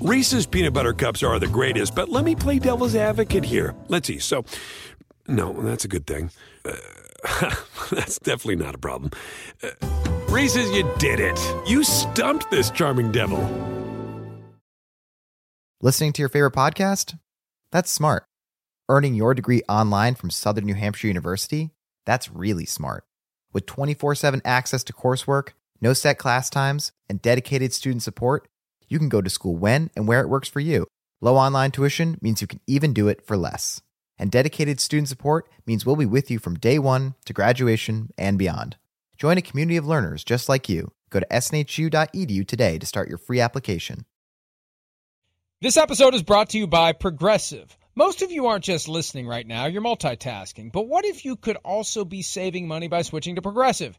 Reese's peanut butter cups are the greatest, but let me play devil's advocate here. Let's see. So, no, that's a good thing. Uh, that's definitely not a problem. Uh, Reese's, you did it. You stumped this charming devil. Listening to your favorite podcast? That's smart. Earning your degree online from Southern New Hampshire University? That's really smart. With 24 7 access to coursework, no set class times, and dedicated student support, you can go to school when and where it works for you. Low online tuition means you can even do it for less. And dedicated student support means we'll be with you from day one to graduation and beyond. Join a community of learners just like you. Go to snhu.edu today to start your free application. This episode is brought to you by Progressive. Most of you aren't just listening right now, you're multitasking. But what if you could also be saving money by switching to Progressive?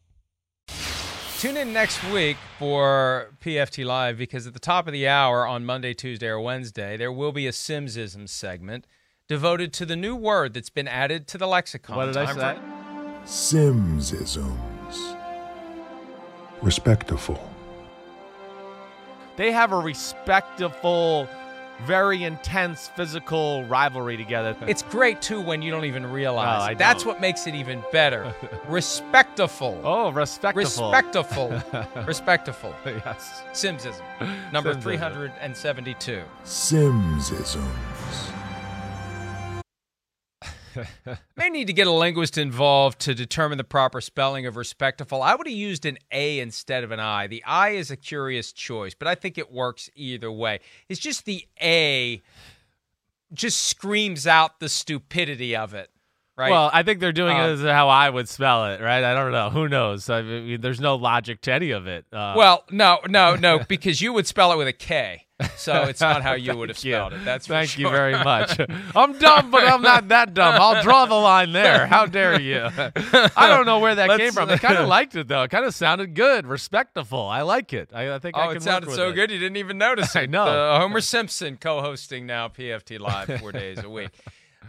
Tune in next week for PFT Live because at the top of the hour on Monday, Tuesday, or Wednesday, there will be a Simmsism segment devoted to the new word that's been added to the lexicon. What did I Time say? for- Simmsisms. Respectful. They have a respectful, very intense physical rivalry together. It's great too when you don't even realize. No, I. That's don't. what makes it even better. Respectful. oh, respectful. Respectful. Respectful. yes. Simmsism. Number Simmsism. 372. Simmsisms. May need to get a linguist involved to determine the proper spelling of respectful. I would have used an A instead of an I. The I is a curious choice, but I think it works either way. It's just the A just screams out the stupidity of it, right? Well, I think they're doing Uh, it as how I would spell it, right? I don't know. Who knows? I mean, there's no logic to any of it. Uh, well, no, no, no, because you would spell it with a K. So it's not how you would have Thank you. it. That's for Thank you very much. I'm dumb, but I'm not that dumb. I'll draw the line there. How dare you? I don't know where that came Let's- from. I kind of liked it though. It kind of sounded good, respectful. I like it. I, I think I Oh, can it sounded so it. good you didn't even notice I know. Uh, Homer Simpson co-hosting now PFT Live four days a week.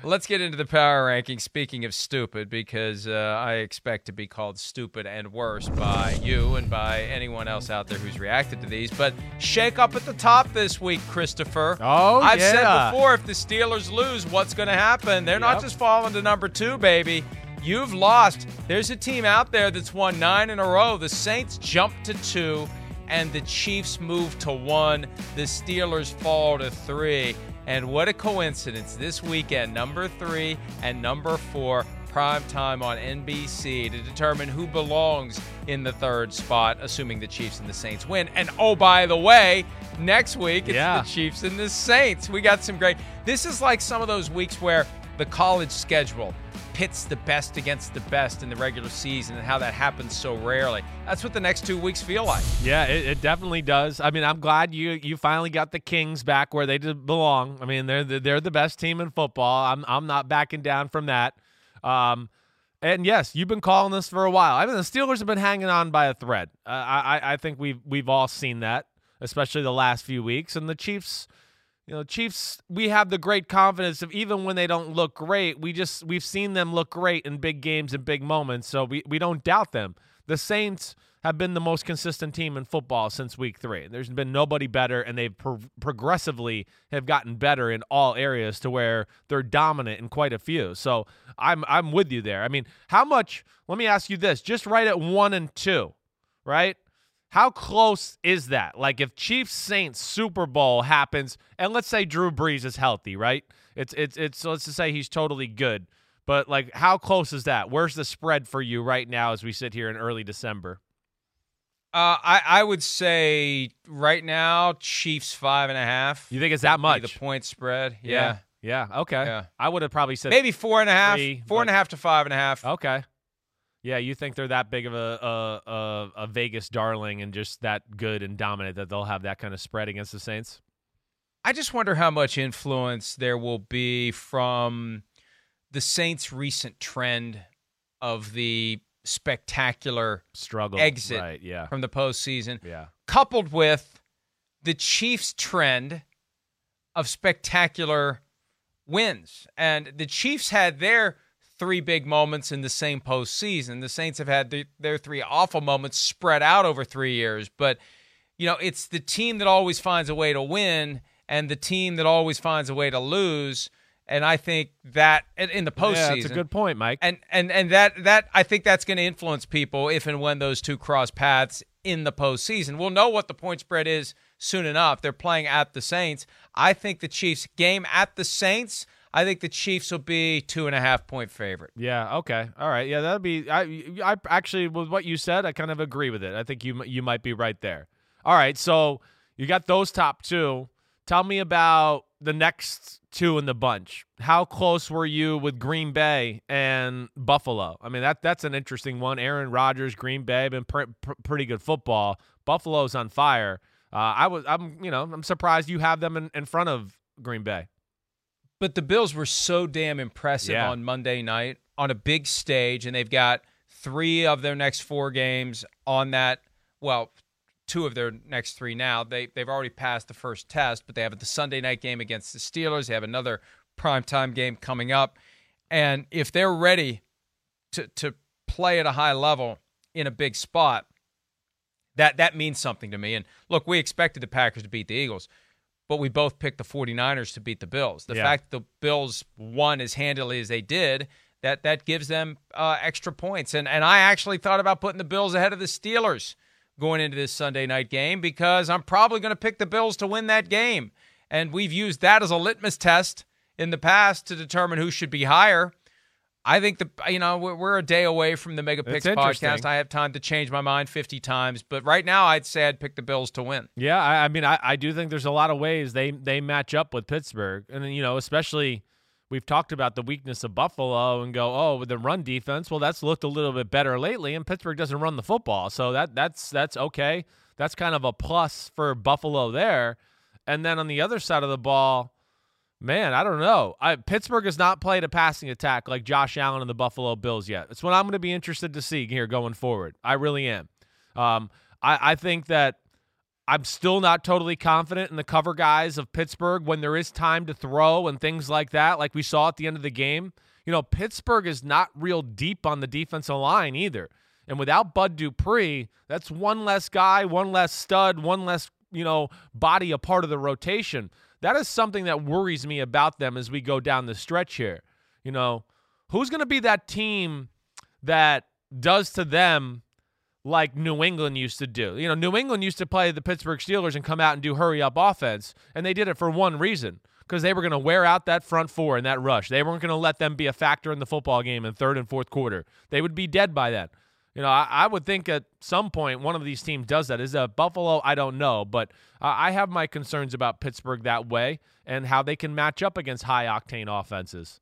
Let's get into the power ranking. Speaking of stupid, because uh, I expect to be called stupid and worse by you and by anyone else out there who's reacted to these. But shake up at the top this week, Christopher. Oh, I've yeah. said before, if the Steelers lose, what's going to happen? They're not just falling to number two, baby. You've lost. There's a team out there that's won nine in a row. The Saints jumped to two, and the Chiefs move to one. The Steelers fall to three. And what a coincidence. This weekend, number three and number four, prime time on NBC to determine who belongs in the third spot, assuming the Chiefs and the Saints win. And oh, by the way, next week it's Yeah. the Chiefs and the Saints. We got some great. This is like some of those weeks where the college schedule pits the best against the best in the regular season and how that happens so rarely. That's what the next two weeks feel like. Yeah, it, it definitely does. I mean, I'm glad you you finally got the Kings back where they belong. I mean, they're the, they're the best team in football. I'm I'm not backing down from that. Um, and yes, you've been calling this for a while. I mean, the Steelers have been hanging on by a thread. Uh, I I- I think we've we've all seen that, especially the last few weeks. And the Chiefs, you know, Chiefs, we have the great confidence of even when they don't look great, we just we've seen them look great in big games and big moments, so we we don't doubt them. The Saints have been the most consistent team in football since week three. There's been nobody better, and they've pro- progressively have gotten better in all areas to where they're dominant in quite a few. So I'm I'm with you there. I mean, how much? Let me ask you this: just right at one and two, right? How close is that? Like if Chiefs Saints Super Bowl happens, and let's say Drew Brees is healthy, right? It's it's it's let's just say he's totally good. But like how close is that? Where's the spread for you right now as we sit here in early December? Uh, I, I would say right now, Chiefs five and a half. You think it's that much? The point spread. Yeah. Yeah. Okay. Yeah. I would have probably said Maybe four and a half. Three, Four and a half to five and a half. Okay. Yeah, you think they're that big of a, a a Vegas darling and just that good and dominant that they'll have that kind of spread against the Saints? I just wonder how much influence there will be from the Saints' recent trend of the spectacular Struggle exit Right. Yeah. from the postseason, Yeah. coupled with the Chiefs' trend of spectacular wins. And the Chiefs had their three big moments in the same postseason. The Saints have had the, their three awful moments spread out over three years. But, you know, it's the team that always finds a way to win and the team that always finds a way to lose. And I think that in- the postseason, Yeah, that's a good point, Mike. and and and that that I think that's going to influence people if and when those two cross paths in the postseason. We'll know what the point spread is soon enough. They're playing at the Saints. I think the Chiefs game at the Saints. I think the Chiefs will be two and a half point favorite. Yeah. Okay. All right. Yeah, that'd be. I. I actually, with what you said, I kind of agree with it. I think you you might be right there. All right. So you got those top two. Tell me about the next two in the bunch. How close were you with Green Bay and Buffalo? I mean, that that's an interesting one. Aaron Rodgers, Green Bay, been pr- pr- pretty good football. Buffalo's on fire. Uh, I was. I'm. You know. I'm surprised you have them in, in front of Green Bay. But the Bills were so damn impressive Yeah. on Monday night on a big stage, and they've got three of their next four games on that. Well, two of their next three now. They they've already passed the first test, but they have the Sunday night game against the Steelers. They have another primetime game coming up, and if they're ready to to play at a high level in a big spot, that that means something to me. And look, we expected the Packers to beat the Eagles, but we both picked the 49ers to beat the Bills. The Yeah. fact the Bills won as handily as they did, that that gives them uh, extra points. And and I actually thought about putting the Bills ahead of the Steelers going into this Sunday night game because I'm probably going to pick the Bills to win that game. And we've used that as a litmus test in the past to determine who should be higher. I think the you know we're, we're a day away from the Mega Picks podcast. I have time to change my mind 50 times, but right now I'd say I'd pick the Bills to win. Yeah, I, I mean, I, I do think there's a lot of ways they they match up with Pittsburgh, and you know, especially we've talked about the weakness of Buffalo and go, oh, with the run defense. Well, that's looked a little bit better lately, and Pittsburgh doesn't run the football, so that that's that's okay. That's kind of a plus for Buffalo there. And then on the other side of the ball, man, I don't know. I, Pittsburgh has not played a passing attack like Josh Allen and the Buffalo Bills yet. It's what I'm going to be interested to see here going forward. I really am. Um, I, I think that I'm still not totally confident in the cover guys of Pittsburgh when there is time to throw and things like that, like we saw at the end of the game. You know, Pittsburgh is not real deep on the defensive line either. And without Bud Dupree, that's one less guy, one less stud, one less, you know, body a part of the rotation. That is something that worries me about them as we go down the stretch here. You know, who's going to be that team that does to them like New England used to do. You know, New England used to play the Pittsburgh Steelers and come out and do hurry up offense, and they did it for one reason because they were going to wear out that front four in that rush. They weren't going to let them be a factor in the football game in third and fourth quarter. They would be dead by then. You know, I, I would think at some point one of these teams does that. Is that Buffalo? I don't know, but uh, I have my concerns about Pittsburgh that way and how they can match up against high octane offenses.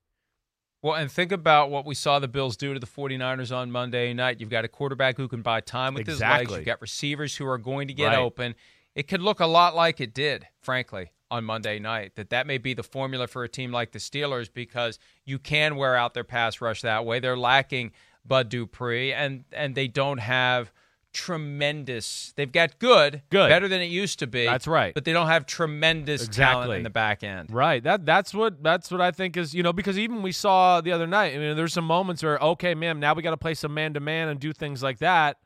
Well, and think about what we saw the Bills do to the 49ers on Monday night. You've got a quarterback who can buy time with his legs. You've got receivers who are going to get Right. open. It could look a lot like it did, frankly, on Monday night. That that may be the formula for a team like the Steelers because you can wear out their pass rush that way. They're lacking Bud Dupree and and they don't have tremendous. They've got good, Good. better than it used to be. That's right. But they don't have tremendous talent Exactly. in the back end. Right. That that's what that's what I think is you know because even we saw the other night. I mean, there's some moments where okay, man, now we got to play some man to man and do things like that.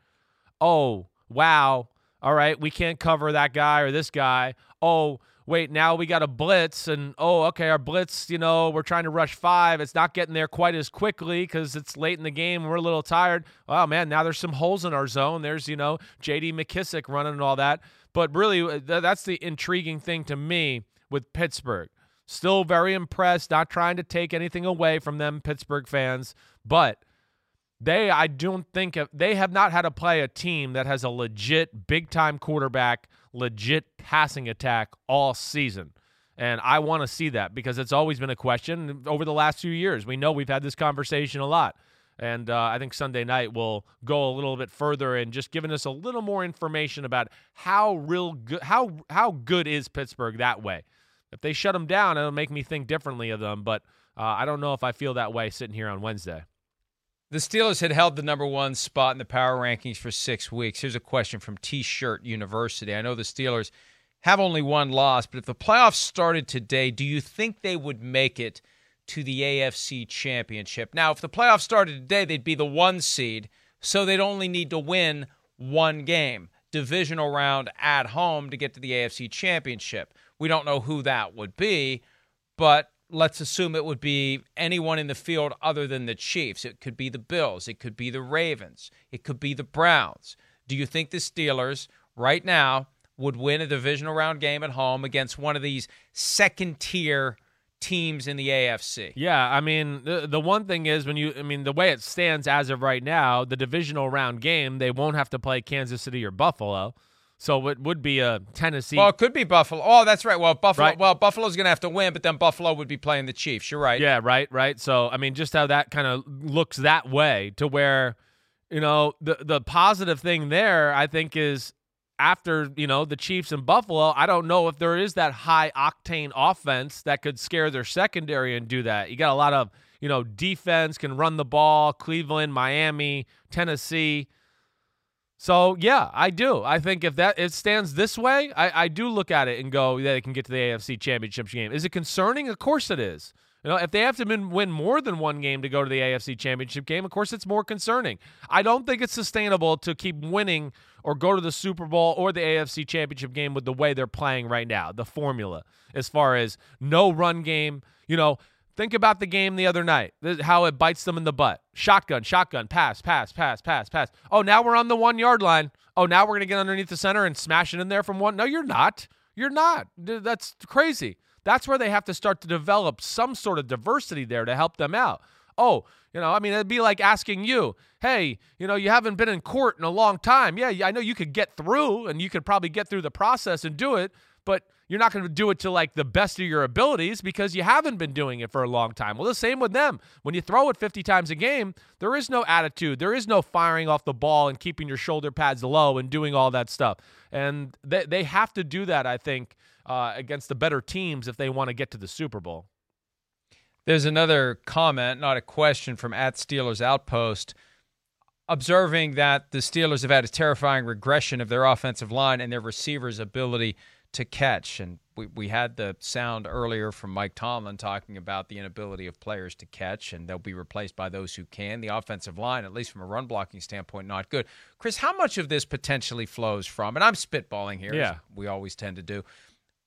Oh wow, all right, we can't cover that guy or this guy. Oh wait, now we got a blitz and oh okay, our blitz, you know, we're trying to rush five. It's not getting there quite as quickly because it's late in the game. We're a little tired. Oh man, now there's some holes in our zone. There's you know J.D. McKissic running and all that. But really, uh, that's the intriguing thing to me with Pittsburgh. Still very impressed, not trying to take anything away from them, Pittsburgh fans, but they, I don't think, they have not had to play a team that has a legit big time quarterback, legit passing attack all season. And I want to see that because it's always been a question over the last few years. We know we've had this conversation a lot. And uh, I think Sunday night will go a little bit further and just giving us a little more information about how real good, how how good is Pittsburgh that way. If they shut them down, it'll make me think differently of them. But uh, I don't know if I feel that way sitting here on Wednesday. The Steelers had held the number one spot in the power rankings for six weeks. Here's a question from T Shirt University. I know the Steelers have only one loss, but if the playoffs started today, do you think they would make it to the AFC Championship? Now, if the playoffs started today, they'd be the one seed, so they'd only need to win one game, divisional round at home to get to the AFC Championship. We don't know who that would be, but let's assume it would be anyone in the field other than the Chiefs. It could be the Bills, it could be the Ravens, it could be the Browns. Do you think the Steelers right now would win a divisional round game at home against one of these second tier teams in the AFC. Yeah, I mean the the one thing is when you I mean the way it stands as of right now, the divisional round game, they won't have to play Kansas City or Buffalo. So it would be a Tennessee. Well, it could be Buffalo. Oh, that's right. Well, Buffalo. Right. Well, Buffalo's going to have to win, but then Buffalo would be playing the Chiefs. You're right. Yeah, right, right. So I mean, just how that kind of looks that way to where, you know, the the positive thing there, I think, is after you know the Chiefs and Buffalo, I don't know if there is that high octane offense that could scare their secondary and do that. You got a lot of you know defense can run the ball. Cleveland, Miami, Tennessee. So yeah, I do. I think if that it stands this way, I, I do look at it and go, yeah, they can get to the AFC Championship game. Is it concerning? Of course it is. You know, if they have to win more than one game to go to the AFC Championship game, of course it's more concerning. I don't think it's sustainable to keep winning or go to the Super Bowl or the AFC Championship game with the way they're playing right now, the formula, as far as no run game. You know, think about the game the other night, how it bites them in the butt. Shotgun, shotgun, pass, pass, pass, pass, pass. Oh, now we're on the one yard line. Oh, now we're going to get underneath the center and smash it in there from one. No, you're not. You're not. That's crazy. That's where they have to start to develop some sort of diversity there to help them out. Oh, you know, I mean, it'd be like asking you, hey, you know, you haven't been in court in a long time. Yeah, I know you could get through and you could probably get through the process and do it, but you're not going to do it to like the best of your abilities because you haven't been doing it for a long time. Well, the same with them. When you throw it 50 times a game, there is no attitude. There is no firing off the ball and keeping your shoulder pads low and doing all that stuff. And they, they have to do that, I think, uh, against the better teams if they want to get to the Super Bowl. There's another comment, not a question, from at Steelers Outpost, observing that the Steelers have had a terrifying regression of their offensive line and their receivers' ability to catch. And we, we had the sound earlier from Mike Tomlin talking about the inability of players to catch, and they'll be replaced by those who can. The offensive line, at least from a run blocking standpoint, not good. Chris, how much of this potentially flows from, and I'm spitballing here, yeah. we always tend to do,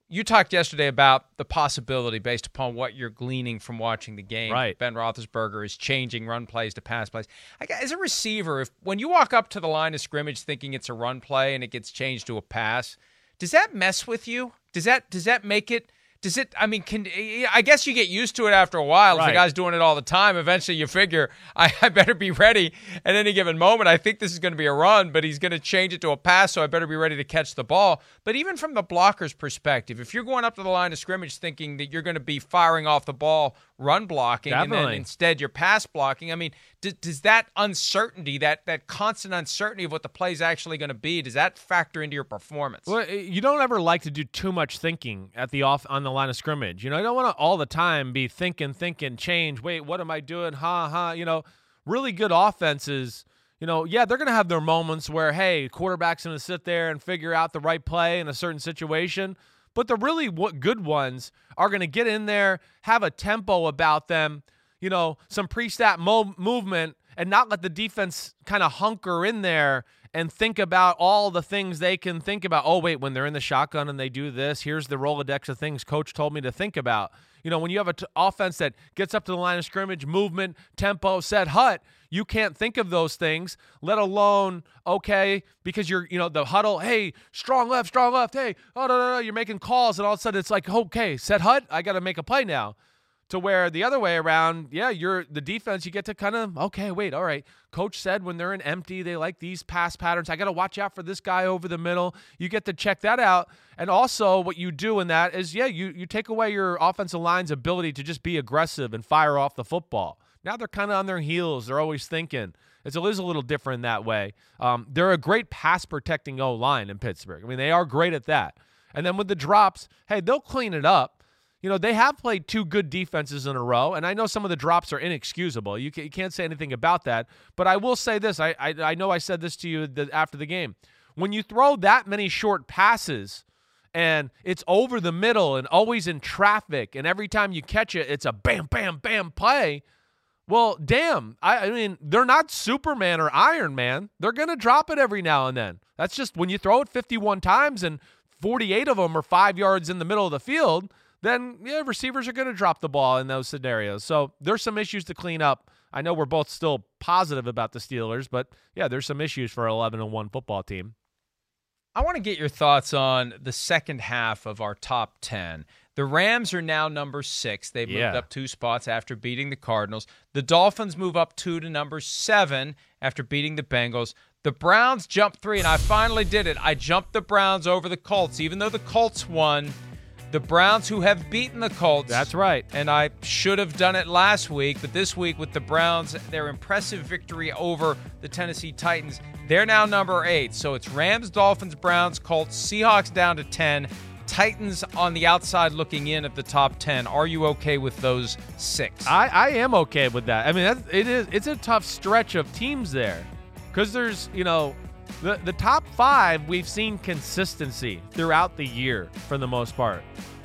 you talked yesterday about the possibility based upon what you're gleaning from watching the game. Right. Ben Roethlisberger is changing run plays to pass plays. As a receiver, if when you walk up to the line of scrimmage thinking it's a run play and it gets changed to a pass, does that mess with you? Does that does that make it does it? I mean, can I guess you get used to it after a while. Right. If the guy's doing it all the time, eventually you figure I, I, better be ready at any given moment. I think this is going to be a run, but he's going to change it to a pass, so I better be ready to catch the ball. But even from the blocker's perspective, if you're going up to the line of scrimmage thinking that you're going to be firing off the ball, run blocking, Definitely. and then instead you're pass blocking, I mean, does, does that uncertainty, that that constant uncertainty of what the play is actually going to be, does that factor into your performance? Well, eh, you don't ever like to do too much thinking at the off on the line of scrimmage. You know, I don't want to all the time be thinking, thinking, change. Wait, what am I doing? Ha ha. You know, really good offenses. You know, yeah, they're going to have their moments where, hey, quarterback's going to sit there and figure out the right play in a certain situation. But the really good ones are going to get in there, have a tempo about them, you know, some pre-snap mo- movement, and not let the defense kind of hunker in there and think about all the things they can think about. Oh, wait, when they're in the shotgun and they do this, here's the Rolodex of things coach told me to think about. You know, when you have an t- offense that gets up to the line of scrimmage, movement, tempo, set, hut, you can't think of those things, let alone, okay, because you're, you know, the huddle, hey, strong left, strong left, hey, oh, no, no, no, you're making calls, and all of a sudden it's like, okay, set, hut, I got to make a play now to where the other way around, yeah, you're the defense, you get to kind of, okay, wait, all right. Coach said when they're in empty, they like these pass patterns. I got to watch out for this guy over the middle. You get to check that out. And also, what you do in that is, yeah, you, you take away your offensive line's ability to just be aggressive and fire off the football. Now they're kind of on their heels. They're always thinking. It's a little different that way. Um, they're a great pass protecting O line in Pittsburgh. I mean, they are great at that. And then with the drops, hey, they'll clean it up you know, they have played two good defenses in a row, and I know some of the drops are inexcusable. You, can, not say anything about that. But I will say this I, I, I know I said this to you after the game. When you throw that many short passes and it's over the middle and always in traffic, and every time you catch it, it's a bam, bam, bam play. Well, damn. I, I mean, they're not Superman or Iron Man. They're going to drop it every now and then. That's just when you throw it 51 times and 48 of them are five yards in the middle of the field then yeah, receivers are going to drop the ball in those scenarios. So there's some issues to clean up. I know we're both still positive about the Steelers, but yeah, there's some issues for 11 and 1 football team. I want to get your thoughts on the second half of our top 10. The Rams are now number six. They've moved yeah. up two spots after beating the Cardinals. The Dolphins move up two to number seven after beating the Bengals. The Browns jump three, and I finally did it. I jumped the Browns over the Colts, even though the Colts won the Browns, who have beaten the Colts. That's right. And I should have done it last week, but this week with the Browns, their impressive victory over the Tennessee Titans, they're now number eight. So it's Rams, Dolphins, Browns, Colts, Seahawks down to 10, Titans on the outside looking in at the top 10. Are you okay with those six? I, I am okay with that. I mean, it is, it's a tough stretch of teams there because there's, you know, the, the top five, we've seen consistency throughout the year for the most part.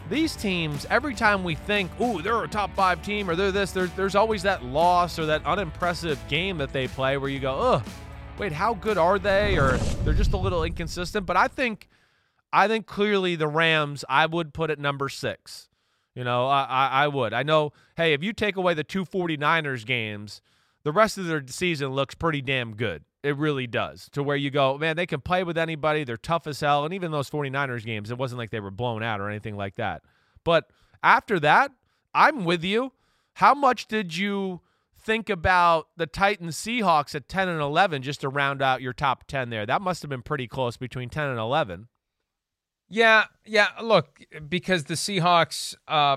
These teams, every time we think, ooh, they're a top five team or they're this, there's, always that loss or that unimpressive game that they play where you go, ugh, wait, how good are they? Or they're just a little inconsistent. But I think, I think clearly the Rams, I would put at number six. You know, I, I, I would. I know, hey, if you take away the two 49ers games, the rest of their season looks pretty damn good. It really does. To where you go, man, they can play with anybody. They're tough as hell. And even those 49ers games, it wasn't like they were blown out or anything like that. But after that, I'm with you. How much did you think about the Titans Seahawks at 10 and 11 just to round out your top 10 there? That must have been pretty close between 10 and 11. Yeah, yeah. Look, because the Seahawks, uh,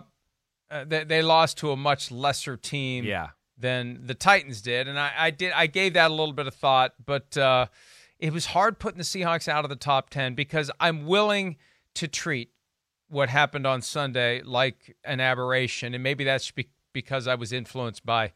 uh they, they lost to a much lesser team. Yeah than the Titans did, and I, I did I gave that a little bit of thought, but uh, it was hard putting the Seahawks out of the top ten because I'm willing to treat what happened on Sunday like an aberration, and maybe that's be- because I was influenced by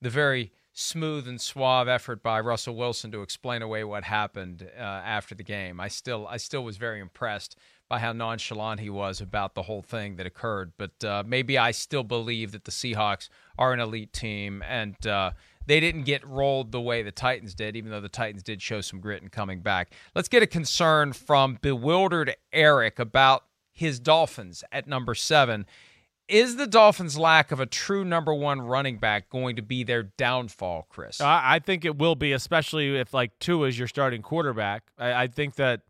the very smooth and suave effort by Russell Wilson to explain away what happened uh, after the game. I still I still was very impressed by how nonchalant he was about the whole thing that occurred. But uh, maybe I still believe that the Seahawks are an elite team, and uh, they didn't get rolled the way the Titans did, even though the Titans did show some grit in coming back. Let's get a concern from bewildered Eric about his Dolphins at number seven. Is the Dolphins' lack of a true number one running back going to be their downfall, Chris? I, think it will be, especially if like Tua is your starting quarterback. I, I think that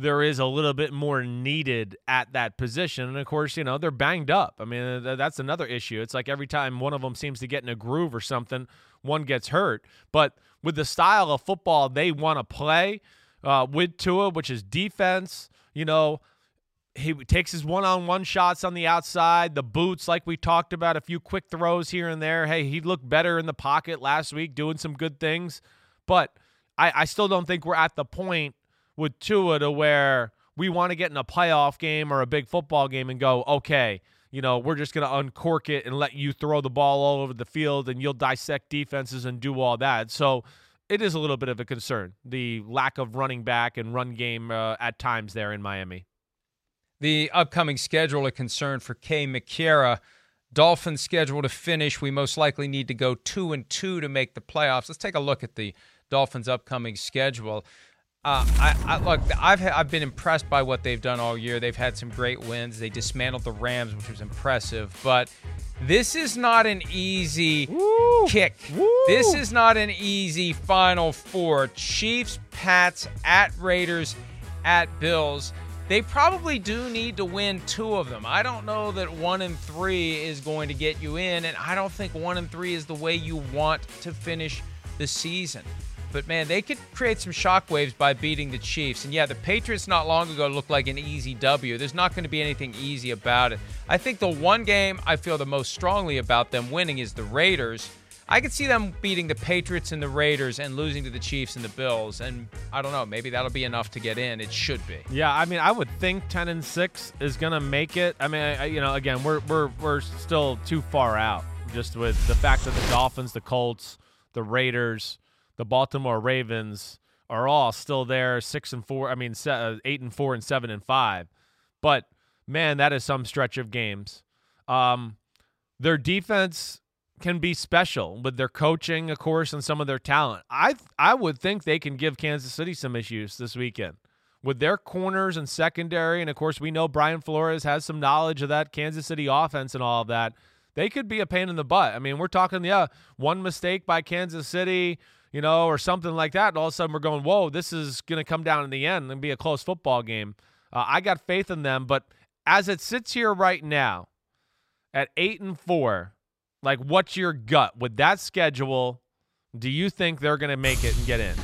there is a little bit more needed at that position. And of course, you know, they're banged up. I mean, that's another issue. It's like every time one of them seems to get in a groove or something, one gets hurt. But with the style of football they want to play uh, with Tua, which is defense, you know, he takes his one-on-one shots on the outside, the boots, like we talked about, a few quick throws here and there. Hey, he looked better in the pocket last week, doing some good things. But I, I still don't think we're at the point with Tua to where we want to get in a playoff game or a big football game and go, okay, you know, we're just going to uncork it and let you throw the ball all over the field and you'll dissect defenses and do all that. So it is a little bit of a concern, the lack of running back and run game uh, at times there in Miami. The upcoming schedule a concern for Kay McCara. Dolphins schedule to finish. We most likely need to go two and two to make the playoffs. Let's take a look at the Dolphins' upcoming schedule. Uh, I, I, look. I've I've been impressed by what they've done all year. They've had some great wins. They dismantled the Rams, which was impressive. But this is not an easy Woo! kick. Woo! This is not an easy Final Four. Chiefs, Pats, at Raiders, at Bills. They probably do need to win two of them. I don't know that one and three is going to get you in, and I don't think one and three is the way you want to finish the season. But man, they could create some shockwaves by beating the Chiefs. And yeah, the Patriots not long ago looked like an easy W. There's not going to be anything easy about it. I think the one game I feel the most strongly about them winning is the Raiders. I could see them beating the Patriots and the Raiders and losing to the Chiefs and the Bills. And I don't know, maybe that'll be enough to get in. It should be. Yeah, I mean, I would think 10 and 6 is going to make it. I mean, I, you know, again, we're we're we're still too far out just with the fact that the Dolphins, the Colts, the Raiders, the Baltimore Ravens are all still there, 6 and 4, I mean, uh, 8 and 4 and 7 and 5. But man, that is some stretch of games. Um their defense can be special with their coaching, of course, and some of their talent. I I would think they can give Kansas City some issues this weekend with their corners and secondary, and of course we know Brian Flores has some knowledge of that Kansas City offense and all of that. They could be a pain in the butt. I mean, we're talking yeah, one mistake by Kansas City, you know, or something like that, and all of a sudden we're going, whoa, this is going to come down in the end and be a close football game. Uh, I got faith in them, but as it sits here right now, at eight and four like, what's your gut with that schedule? Do you think they're going to make it and get in?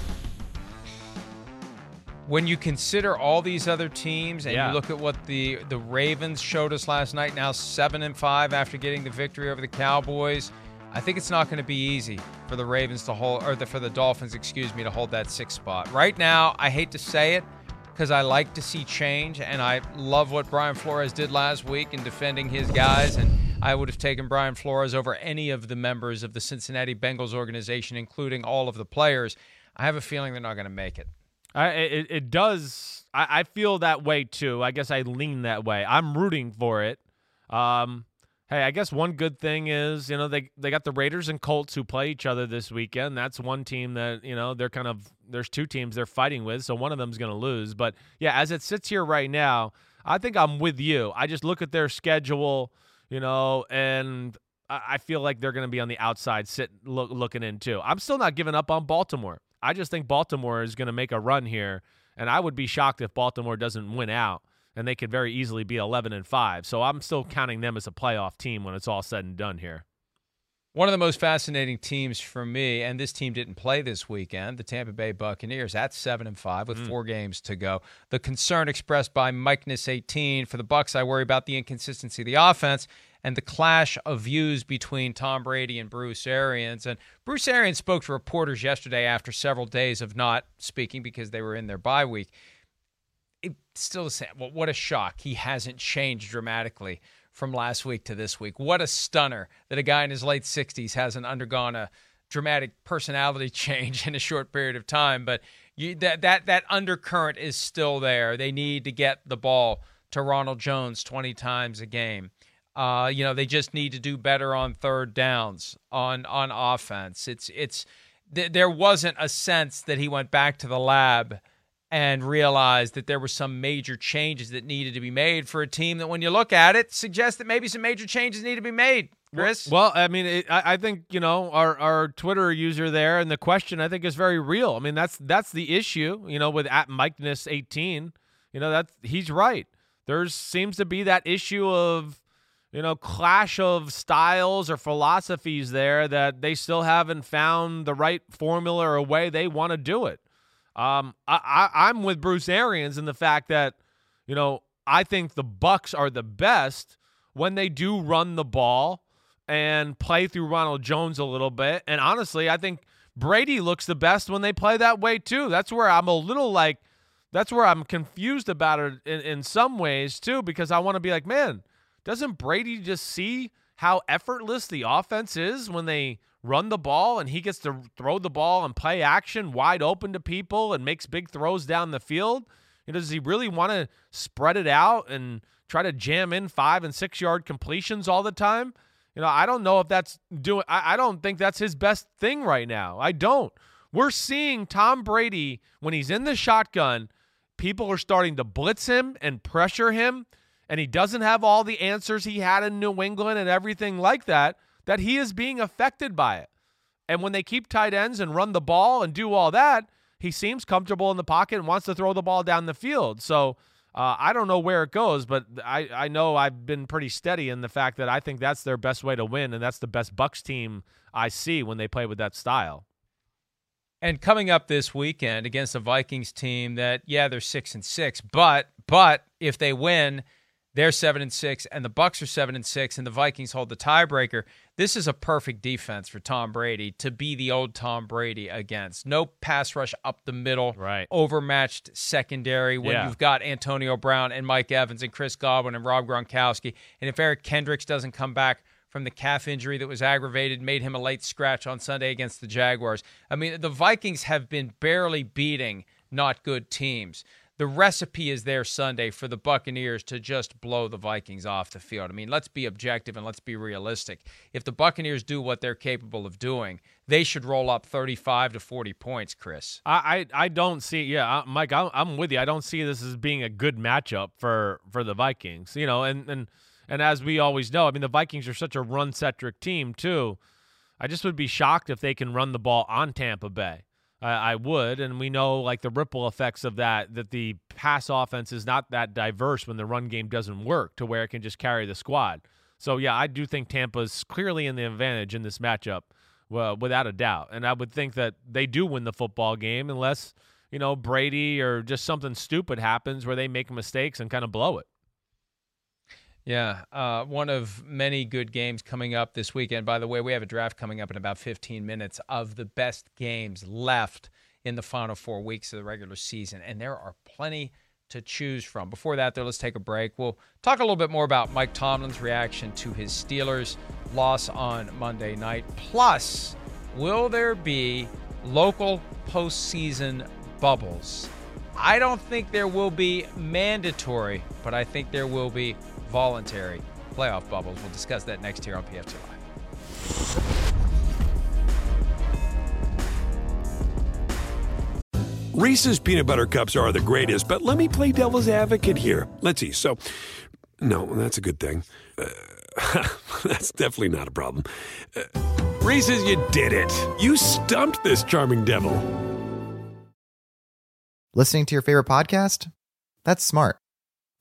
When you consider all these other teams and Yeah. you look at what the the Ravens showed us last night, now seven and five after getting the victory over the Cowboys, I think it's not going to be easy for the Ravens to hold, or the, for the Dolphins, excuse me, to hold that sixth spot. Right now, I hate to say it because I like to see change, and I love what Brian Flores did last week in defending his guys, and I would have taken Brian Flores over any of the members of the Cincinnati Bengals organization, including all of the players. I have a feeling they're not going to make it. I, it, it does. I, I feel that way too. I guess I lean that way. I'm rooting for it. Um, hey, I guess one good thing is you know they they got the Raiders and Colts who play each other this weekend. That's one team that you know they're kind of there's two teams they're fighting with, so one of them's going to lose. But yeah, as it sits here right now, I think I'm with you. I just look at their schedule, you know, and I feel like they're going to be on the outside, sit look, looking in too. I'm still not giving up on Baltimore. I just think Baltimore is going to make a run here, and I would be shocked if Baltimore doesn't win out, and they could very easily be 11 and five. So I'm still counting them as a playoff team when it's all said and done here. One of the most fascinating teams for me, and this team didn't play this weekend, the Tampa Bay Buccaneers at seven and five with hmm. four games to go. The concern expressed by Mikeness 18 for the Bucks, I worry about the inconsistency of the offense and the clash of views between Tom Brady and Bruce Arians. And Bruce Arians spoke to reporters yesterday after several days of not speaking because they were in their bye week. It still the same. Well, what a shock! He hasn't changed dramatically from last week to this week. What a stunner that a guy in his late 60s hasn't undergone a dramatic personality change in a short period of time. But you, that that that undercurrent is still there. They need to get the ball to Ronald Jones 20 times a game. Uh, you know, they just need to do better on third downs on on offense. It's it's th- there wasn't a sense that he went back to the lab and realized that there were some major changes that needed to be made for a team that, when you look at it, suggests that maybe some major changes need to be made. Chris, Well, I mean, it, I, I think you know our our Twitter user there, and the question I think is very real. I mean, that's that's the issue. You know, with at Mikeness eighteen, you know that he's right. There seems to be that issue of you know clash of styles or philosophies there that they still haven't found the right formula or way they want to do it. Um, I, I I'm with Bruce Arians in the fact that you know I think the Bucks are the best when they do run the ball and play through Ronald Jones a little bit. And honestly, I think Brady looks the best when they play that way too. That's where I'm a little like, that's where I'm confused about it in, in some ways too, because I want to be like, man, doesn't Brady just see how effortless the offense is when they run the ball and he gets to throw the ball and play action wide open to people and makes big throws down the field? You know, does he really want to spread it out and try to jam in five and six yard completions all the time? You know, I don't know if that's doing, I, I don't think that's his best thing right now. I don't. We're seeing Tom Brady, when he's in the shotgun, people are starting to blitz him and pressure him, and he doesn't have all the answers he had in New England and everything like that, that he is being affected by it. And when they keep tight ends and run the ball and do all that, he seems comfortable in the pocket and wants to throw the ball down the field. So uh, I don't know where it goes, but I, I know I've been pretty steady in the fact that I think that's their best way to win, and that's the best Bucks team I see when they play with that style. And coming up this weekend against a Vikings team that, yeah, they're six and six, but but if they win, They're seven and six, and the Bucks are seven and six, and the Vikings hold the tiebreaker. This is a perfect defense for Tom Brady to be the old Tom Brady against. No pass rush up the middle, Right. overmatched secondary when Yeah. you've got Antonio Brown and Mike Evans and Chris Godwin and Rob Gronkowski. And if Eric Kendricks doesn't come back from the calf injury that was aggravated, made him a late scratch on Sunday against the Jaguars. I mean, the Vikings have been barely beating not good teams. The recipe is there Sunday for the Buccaneers to just blow the Vikings off the field. I mean, let's be objective and let's be realistic. If the Buccaneers do what they're capable of doing, they should roll up 35 to 40 points, Chris. I, I, I don't see. Yeah, I- Mike, I'm, I'm with you. I don't see this as being a good matchup for for the Vikings. You know, and and and as we always know, I mean, the Vikings are such a run centric team too. I just would be shocked if they can run the ball on Tampa Bay. I, would, and we know like the ripple effects of that. That the pass offense is not that diverse when the run game doesn't work to where it can just carry the squad. So yeah, I do think Tampa's clearly in the advantage in this matchup, well, without a doubt. And I would think that they do win the football game unless you know Brady or just something stupid happens where they make mistakes and kind of blow it. Yeah, uh, one of many good games coming up this weekend. By the way, we have a draft coming up in about 15 minutes of the best games left in the final four weeks of the regular season, and there are plenty to choose from. Before that, though, let's take a break. We'll talk a little bit more about Mike Tomlin's reaction to his Steelers' loss on Monday night. Plus, will there be local postseason bubbles? I don't think there will be mandatory, but I think there will be voluntary playoff bubbles. We'll discuss that next here on PFT Live. Reese's peanut butter cups are the greatest, but let me play devil's advocate here. Let's see. So, no, that's a good thing. Uh, that's definitely not a problem. Uh, Reese's, you did it. You stumped this charming devil. Listening to your favorite podcast? That's smart.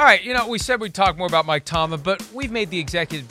All right, you know, we said we'd talk more about Mike Tomlin, but we've made the executive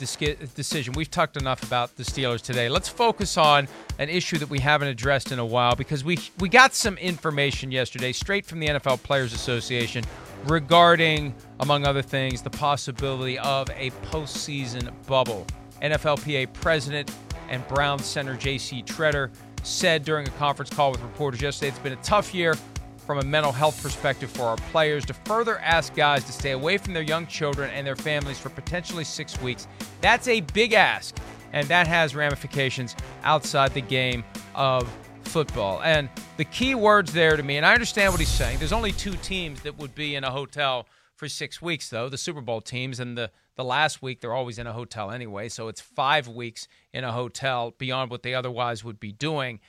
decision. We've talked enough about the Steelers today. Let's focus on an issue that we haven't addressed in a while because we we got some information yesterday straight from the NFL Players Association regarding, among other things, the possibility of a postseason bubble. NFLPA President and Browns center J.C. Tretter said during a conference call with reporters yesterday it's been a tough year from a mental health perspective for our players to further ask guys to stay away from their young children and their families for potentially six weeks. That's a big ask, and that has ramifications outside the game of football. And the key words there to me, and I understand what he's saying, there's only two teams that would be in a hotel for six weeks, though the Super Bowl teams, and the, the last week they're always in a hotel anyway, so it's five weeks in a hotel beyond what they otherwise would be doing.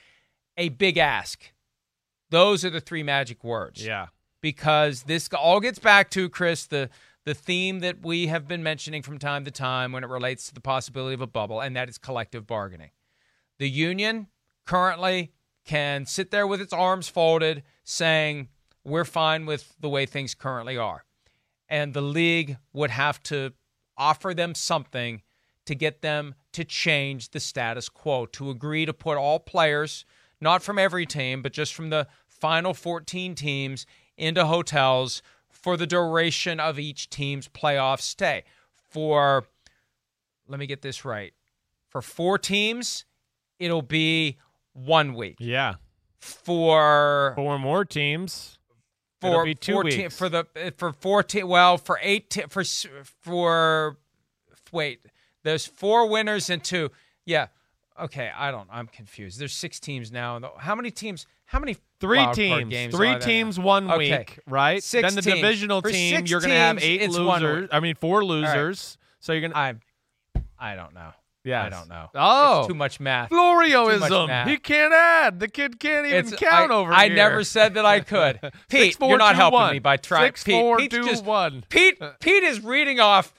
A big ask. Those are the three magic words. Yeah. Because this all gets back to Chris the the theme that we have been mentioning from time to time when it relates to the possibility of a bubble, and that is collective bargaining. The union currently can sit there with its arms folded, saying we're fine with the way things currently are, and the league would have to offer them something to get them to change the status quo, to agree to put all players, not from every team, but just from the final 14 teams, into hotels for the duration of each team's playoff stay. For, let me get this right, for four teams, it'll be one week. Yeah. For Four more teams. It'll for be two 14 weeks. for the for 14 well for 8 ti- for for wait there's four winners and two yeah okay i don't i'm confused there's six teams now how many teams how many Three teams. games Three teams now? one Okay. week, right? Six then the teams. divisional team, you're going to have eight losers. I mean, four right. losers. So you're going to. i'm i don't know Yeah, i don't know Oh. it's too much math Florioism. much math. He can't add. The kid can't even It's- count I, over I here. never said that I could. Pete, four, you're not helping one. me by trying. Six, Pete, four, Pete's two, just, one. Pete, Pete is reading off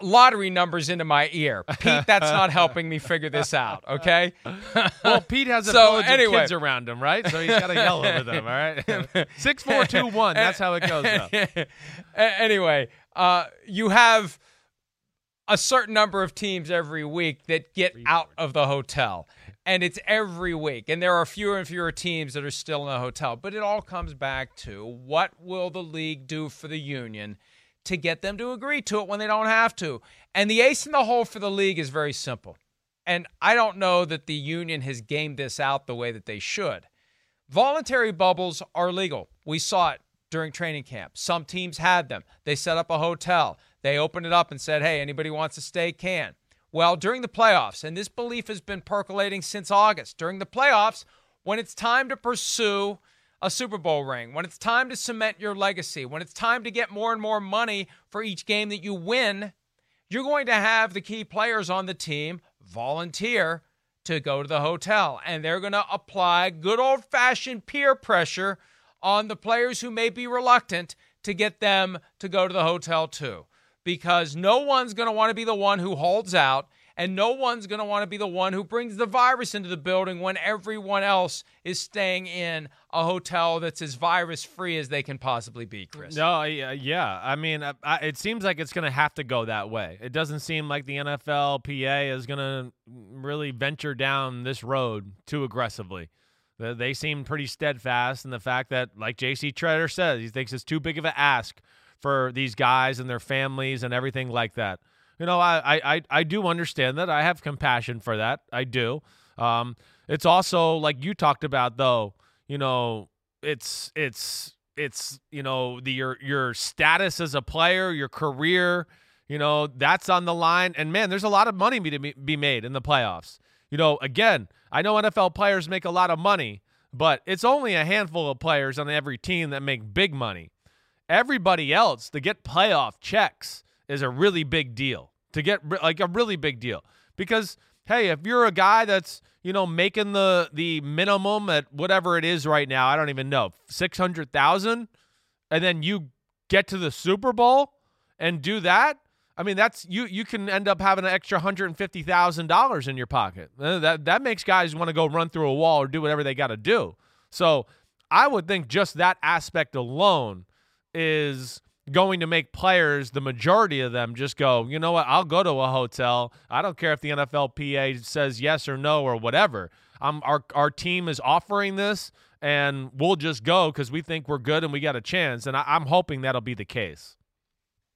lottery numbers into my ear. Pete, that's not helping me figure this out. Okay. Well, Pete has a So, anyway. of kids around him, right? So he's got to yell over them. All right. Six, four, two, one. That's how it goes. A- anyway, uh, you have a certain number of teams every week that get out of the hotel. And it's every week. And there are fewer and fewer teams that are still in the hotel. But it all comes back to what will the league do for the union to get them to agree to it when they don't have to? And the ace in the hole for the league is very simple. And I don't know that the union has gamed this out the way that they should. Voluntary bubbles are legal. We saw it during training camp. Some teams had them. They set up a hotel. They opened it up and said, hey, anybody wants to stay can. Well, during the playoffs, and this belief has been percolating since August, during the playoffs, when it's time to pursue a Super Bowl ring, when it's time to cement your legacy, when it's time to get more and more money for each game that you win, you're going to have the key players on the team volunteer to go to the hotel. And they're going to apply good old fashioned peer pressure on the players who may be reluctant to get them to go to the hotel too. Because no one's going to want to be the one who holds out, and no one's going to want to be the one who brings the virus into the building when everyone else is staying in a hotel that's as virus free as they can possibly be, Chris. No, yeah, uh, yeah. I mean, I, I, it seems like it's going to have to go that way. It doesn't seem like the NFLPA is going to really venture down this road too aggressively. They, they seem pretty steadfast in the fact that, like J.C. Tretter says, he thinks it's too big of an ask for these guys and their families and everything like that. You know, I, I, I do understand that. I have compassion for that. I do. Um, it's also like you talked about, though. You know, it's it's it's you know the your your status as a player, your career. You know that's on the line, and man, there's a lot of money to be, be made in the playoffs. You know, again, I know NFL players make a lot of money, but it's only a handful of players on every team that make big money. Everybody else to get playoff checks is a really big deal. To get like a really big deal because hey, if you're a guy that's you know making the the minimum at whatever it is right now, I don't even know six hundred thousand, and then you get to the Super Bowl and do that. I mean, that's you. You can end up having an extra hundred and fifty thousand dollars in your pocket. Uh, That that makes guys want to go run through a wall or do whatever they got to do. So I would think just that aspect alone is going to make players, the majority of them, just go, you know what, I'll go to a hotel. I don't care if the NFLPA says yes or no or whatever. I'm, our, our team is offering this, and we'll just go because we think we're good and we got a chance. And I, I'm hoping that'll be the case.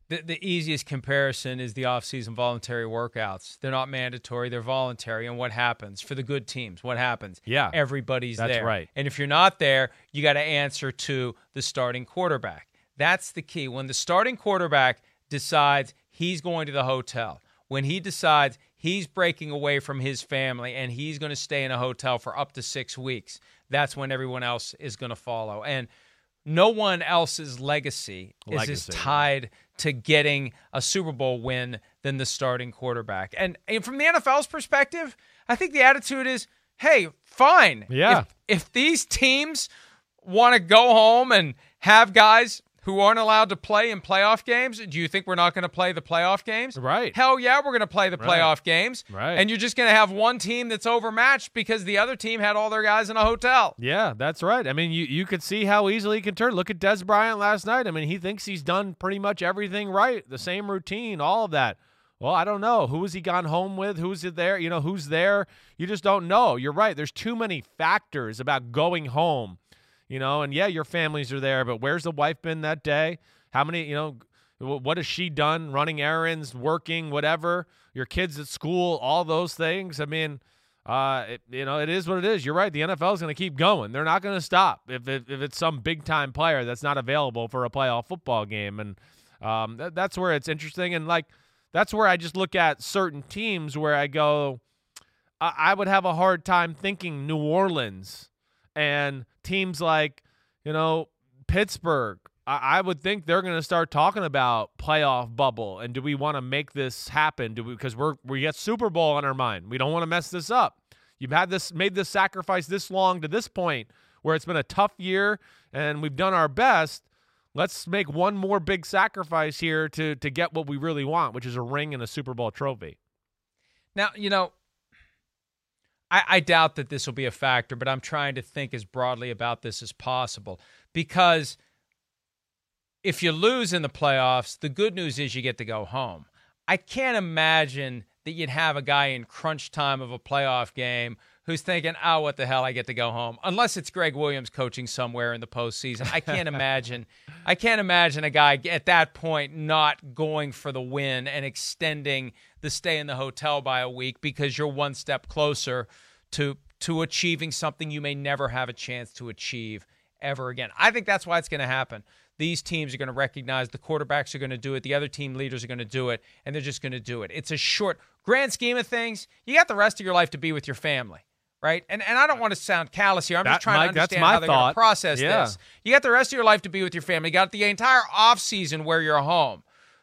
The, the easiest comparison is the off-season voluntary workouts. They're not mandatory; they're voluntary. And what happens for the good teams? What happens? Yeah, everybody's that's there. right. And if you're not there, you got to answer to the starting quarterback. That's the key. When the starting quarterback decides he's going to the hotel, when he decides he's breaking away from his family and he's going to stay in a hotel for up to six weeks, that's when everyone else is going to follow. And no one else's legacy, is as Legacy, yeah. tied to getting a Super Bowl win than the starting quarterback. And, and from the NFL's perspective, I think the attitude is, hey, fine. Yeah. If, if these teams want to go home and have guys who aren't allowed to play in playoff games, do you think we're not going to play the playoff games? Right. Hell yeah, we're going to play the Right. playoff games. Right. And you're just going to have one team that's overmatched because the other team had all their guys in a hotel. Yeah, that's right. I mean, you, you could see how easily he can turn. Look at Dez Bryant last night. I mean, he thinks he's done pretty much everything right, the same routine, all of that. Well, I don't know. Who has he gone home with? Who's it there? You know, who's there? You just don't know. You're right. There's too many factors about going home, you know, and yeah, your families are there, but where's the wife been that day? How many, you know, what has she done? Running errands, working, whatever. Your kids at school, all those things. I mean, uh, it, you know, it is what it is. You're right. The NFL is going to keep going. They're not going to stop if, if, it's some big time player that's not available for a playoff football game. And um, th- that's where it's interesting. And like, that's where I just look at certain teams where I go, I, I would have a hard time thinking New Orleans and teams like, you know, Pittsburgh. I, I would think they're going to start talking about playoff bubble and do we want to make this happen? Do we because we're we get Super Bowl on our mind. We don't want to mess this up. You've had this made this sacrifice this long to this point where it's been a tough year and we've done our best. Let's make one more big sacrifice here to to get what we really want, which is a ring and a Super Bowl trophy. Now, you know, I, I doubt that this will be a factor, but I'm trying to think as broadly about this as possible because if you lose in the playoffs, the good news is you get to go home. I can't imagine that you'd have a guy in crunch time of a playoff game who's thinking, oh, what the hell, I get to go home. Unless it's Gregg Williams coaching somewhere in the postseason. I can't imagine. I can't imagine a guy at that point not going for the win and extending the stay in the hotel by a week because you're one step closer to to achieving something you may never have a chance to achieve ever again. I think that's why it's going to happen. These teams are going to recognize the quarterbacks are going to do it, the other team leaders are going to do it, and they're just going to do it. It's a short grand scheme of things. You got the rest of your life to be with your family right? And and I don't want to sound callous here. I'm That- just trying Mike, to understand my how they're going to process Yeah. this. You got the rest of your life to be with your family. You got the entire off season where you're home.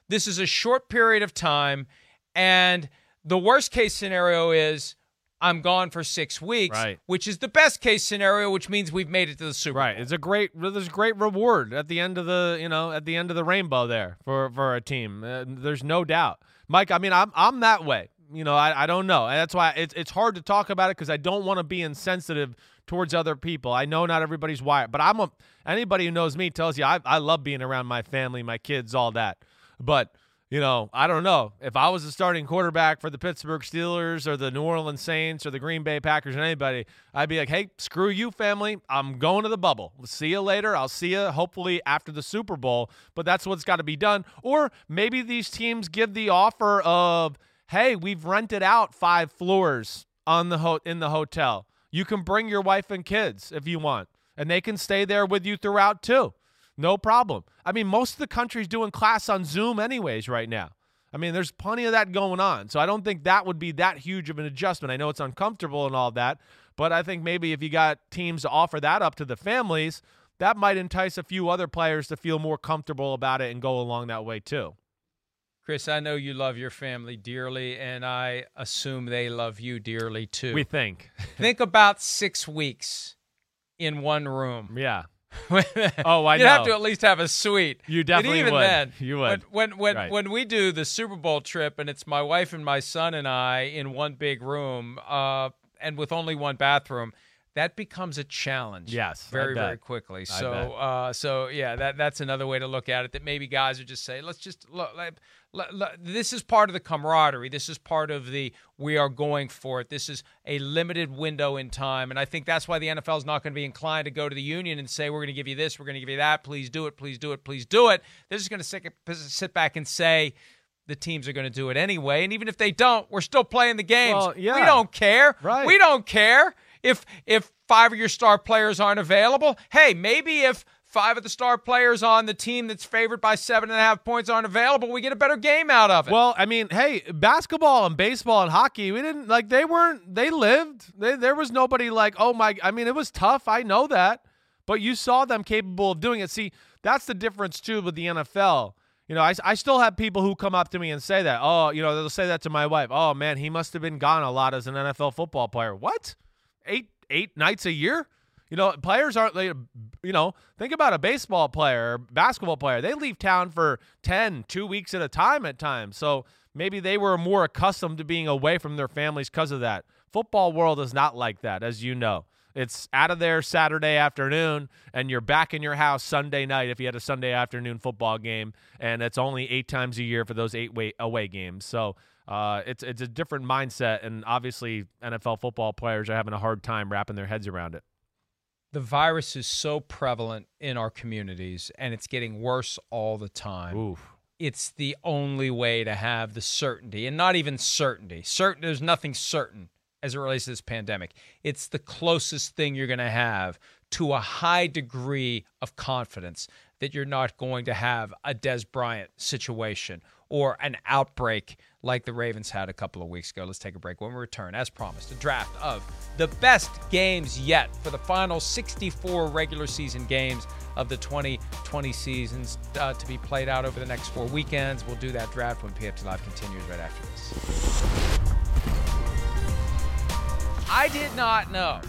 This is a short period of time, and the worst case scenario is I'm gone for six weeks, Right. which is the best case scenario, which means we've made it to the Super Right. Bowl. It's a great there's a great reward at the end of the, you know, at the end of the rainbow there for for a team. Uh, there's no doubt. Mike, I mean, I'm I'm that way. You know, I, I don't know. And that's why it's it's hard to talk about it cuz I don't want to be insensitive towards other people. I know not everybody's wired, but I'm a anybody who knows me tells you I I love being around my family, my kids, all that. But you know, I don't know. If I was the starting quarterback for the Pittsburgh Steelers or the New Orleans Saints or the Green Bay Packers or anybody, I'd be like, hey, screw you, family. I'm going to the bubble. See you later. I'll see you hopefully after the Super Bowl. But that's what's got to be done. Or maybe these teams give the offer of, hey, we've rented out five floors on the ho- in the hotel. You can bring your wife and kids if you want, and they can stay there with you throughout too. No problem. I mean, most of the country's doing class on Zoom anyways right now. I mean, there's plenty of that going on. So I don't think that would be that huge of an adjustment. I know it's uncomfortable and all that, but I think maybe if you got teams to offer that up to the families, that might entice a few other players to feel more comfortable about it and go along that way too. Chris, I know you love your family dearly, and I assume they love you dearly too. We think. Think about six weeks in one room. Yeah. Oh, I You'd have to at least have a suite. You And definitely even would. then, You would. When when when, Right. when we do the Super Bowl trip, and it's my wife and my son and I in one big room, uh, and with only one bathroom. That becomes a challenge. Yes, very very quickly. So uh, so yeah, that that's another way to look at it. That maybe guys are just say, let's just look. This is part of the camaraderie. This is part of the we are going for it. This is a limited window in time, and I think that's why the NFL is not going to be inclined to go to the union and say we're going to give you this, we're going to give you that. Please do it. Please do it. Please do it. They're just going to sit, sit back and say. The teams are going to do it anyway, and even if they don't, we're still playing the games. Well, yeah. We don't care. Right. We don't care if if five of your star players aren't available. Hey, maybe if five of the star players on the team that's favored by seven and a half points aren't available, we get a better game out of it. Well, I mean, hey, basketball and baseball and hockey, we didn't like they weren't they lived. They, there was nobody like, "Oh my, I mean, it was tough. I know that." But you saw them capable of doing it. See, that's the difference too with the NFL. You know, I, I still have people who come up to me and say that. Oh, you know, they'll say that to my wife. Oh man, he must have been gone a lot as an NFL football player. What? Eight eight nights a year? You know, players aren't they you know, think about a baseball player, basketball player. They leave town for 10, 2 weeks at a time at times. So maybe they were more accustomed to being away from their families because of that. Football world is not like that, as you know. It's out of there Saturday afternoon, and you're back in your house Sunday night if you had a Sunday afternoon football game, and it's only eight times a year for those eight away games. So uh, it's it's a different mindset, and obviously NFL football players are having a hard time wrapping their heads around it. The virus is so prevalent in our communities, and it's getting worse all the time. Oof. It's the only way to have the certainty, and not even certainty. Certain, there's nothing certain as it relates to this pandemic. It's the closest thing you're going to have to a high degree of confidence that you're not going to have a Dez Bryant situation or an outbreak like the Ravens had a couple of weeks ago. Let's take a break. When we return, as promised, a draft of the best games yet for the final 64 regular season games of the 2020 seasons uh, to be played out over the next four weekends. We'll do that draft when PFT Live continues right after this. I did not know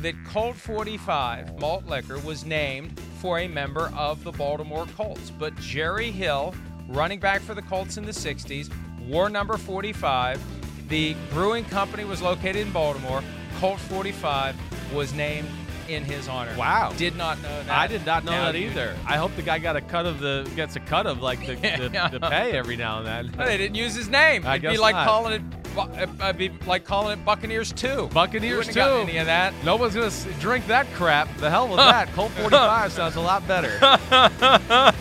that Colt 45 malt liquor was named for a member of the Baltimore Colts, but Jerry Hill, running back for the Colts in the 60s, wore number 45. The brewing company was located in Baltimore. Colt 45 was named in his honor. Wow. Did not know that. I did not know Now that either. I hope the guy got a cut of the gets a cut of like the, the, the pay every now and then. They didn't use his name. I It'd be like not. calling it. Bu- uh, It'd be like calling it Buccaneers 2. Buccaneers Wouldn't have too. Any of that? No one's gonna drink that crap. The hell with that. Colt 45 sounds a lot better.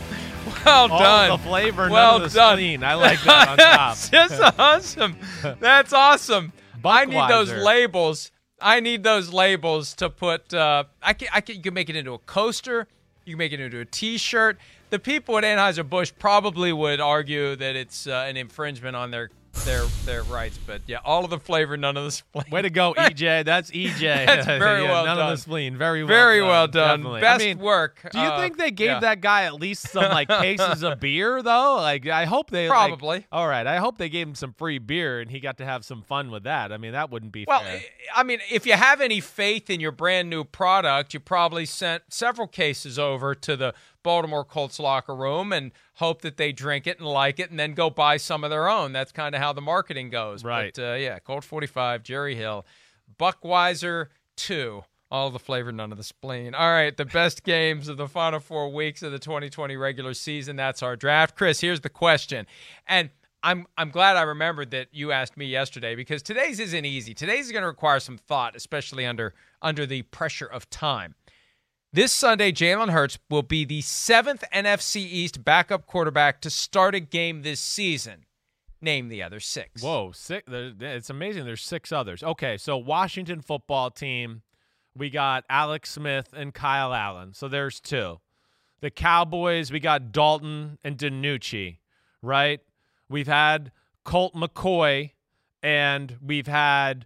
Well All done. the flavor, well none of the done. spleen. I like that on top. That's just awesome. That's awesome. I need those Budweiser. labels. I need those labels to put. Uh, I can. I can. You can make it into a coaster. You can make it into a T-shirt. The people at Anheuser Busch probably would argue that it's uh, an infringement on their their their rights. But yeah, all of the flavor, none of the spleen. Way to go, EJ. That's EJ. That's very Yeah, well None done. None of the spleen. Very well Very done. well done. Definitely. Best I mean, work. Do you Uh, think they gave yeah. that guy at least some like cases of beer though? Like I hope they like- Probably. all right, I hope they gave him some free beer and he got to have some fun with that. I mean, that wouldn't be fair. Well, fair. I mean, if you have any faith in your brand new product, you probably sent several cases over to the Baltimore Colts locker room and hope that they drink it and like it and then go buy some of their own. That's kind of how the marketing goes. Right. But uh, yeah, Colt 45, Jerry Hill, Buckweiser 2. All the flavor, none of the spleen. All right, the best games of the final four weeks of the 2020 regular season. That's our draft. Chris, here's the question. And I'm I'm glad I remembered that you asked me yesterday because today's isn't easy. Today's is going to require some thought, especially under under the pressure of time. This Sunday, Jalen Hurts will be the seventh NFC East backup quarterback to start a game this season. Name the other six. Whoa, six, it's amazing. There's six others. Okay, so Washington football team, we got Alex Smith and Kyle Allen. So there's two. The Cowboys, we got Dalton and DiNucci, right? We've had Colt McCoy, and we've had